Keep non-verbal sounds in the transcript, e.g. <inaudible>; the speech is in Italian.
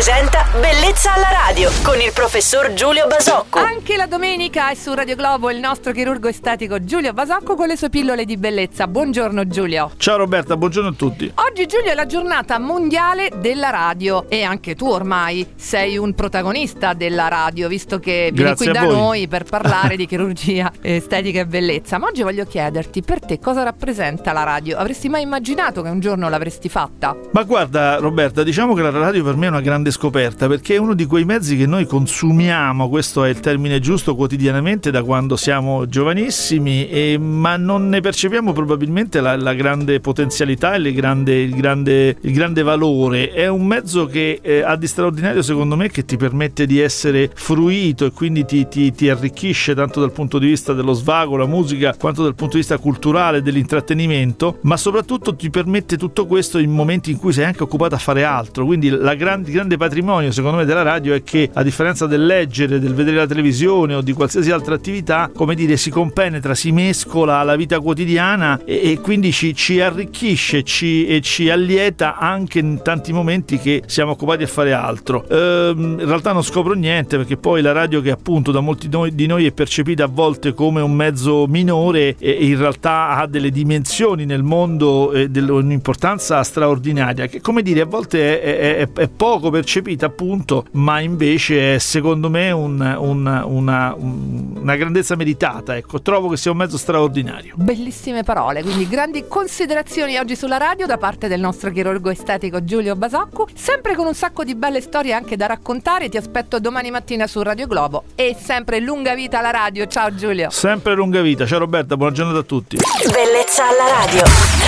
presenta Bellezza alla radio con il professor Giulio Basocco. Anche la domenica è su Radio Globo il nostro chirurgo estetico Giulio Basocco con le sue pillole di bellezza. Buongiorno Giulio. Ciao Roberta, buongiorno a tutti. Oggi Giulio è la giornata mondiale della radio e anche tu ormai sei un protagonista della radio visto che vieni Grazie qui da voi. noi per parlare di <laughs> chirurgia estetica e bellezza. Ma oggi voglio chiederti per te cosa rappresenta la radio? Avresti mai immaginato che un giorno l'avresti fatta? Ma guarda Roberta, diciamo che la radio per me è una grande scoperta perché è uno di quei mezzi che noi consumiamo, questo è il termine giusto, quotidianamente da quando siamo giovanissimi, e- ma non ne percepiamo probabilmente la, la grande potenzialità e grande- il, grande, il grande valore. È un mezzo che eh, ha di straordinario secondo me che ti permette di essere fruito e quindi ti, ti- ti arricchisce tanto dal punto di vista dello svago, la musica, quanto dal punto di vista culturale, dell'intrattenimento, ma soprattutto ti permette tutto questo in momenti in cui sei anche occupato a fare altro. Quindi il grande patrimonio secondo me della radio è che a differenza del leggere, del vedere la televisione o di qualsiasi altra attività, come dire, si compenetra, si mescola alla vita quotidiana e, e quindi ci, ci arricchisce ci, e ci allieta anche in tanti momenti che siamo occupati a fare altro. Ehm, in realtà non scopro niente perché poi la radio che appunto da molti di noi è percepita a volte come un mezzo minore e in realtà ha delle dimensioni nel mondo e un'importanza straordinaria che come dire a volte è, è- è- è poco percepita appunto ma invece è secondo me un- un- una, un- una grandezza meritata ecco trovo che sia un mezzo straordinario Bellissime parole, quindi grandi considerazioni oggi sulla radio da parte del nostro chirurgo estetico Giulio Basocco, sempre con un sacco di belle storie anche da raccontare. Ti aspetto domani mattina su Radio Globo e sempre lunga vita alla radio. Ciao Giulio. sempre lunga vita ciao Roberta buona giornata a tutti Bellezza alla radio.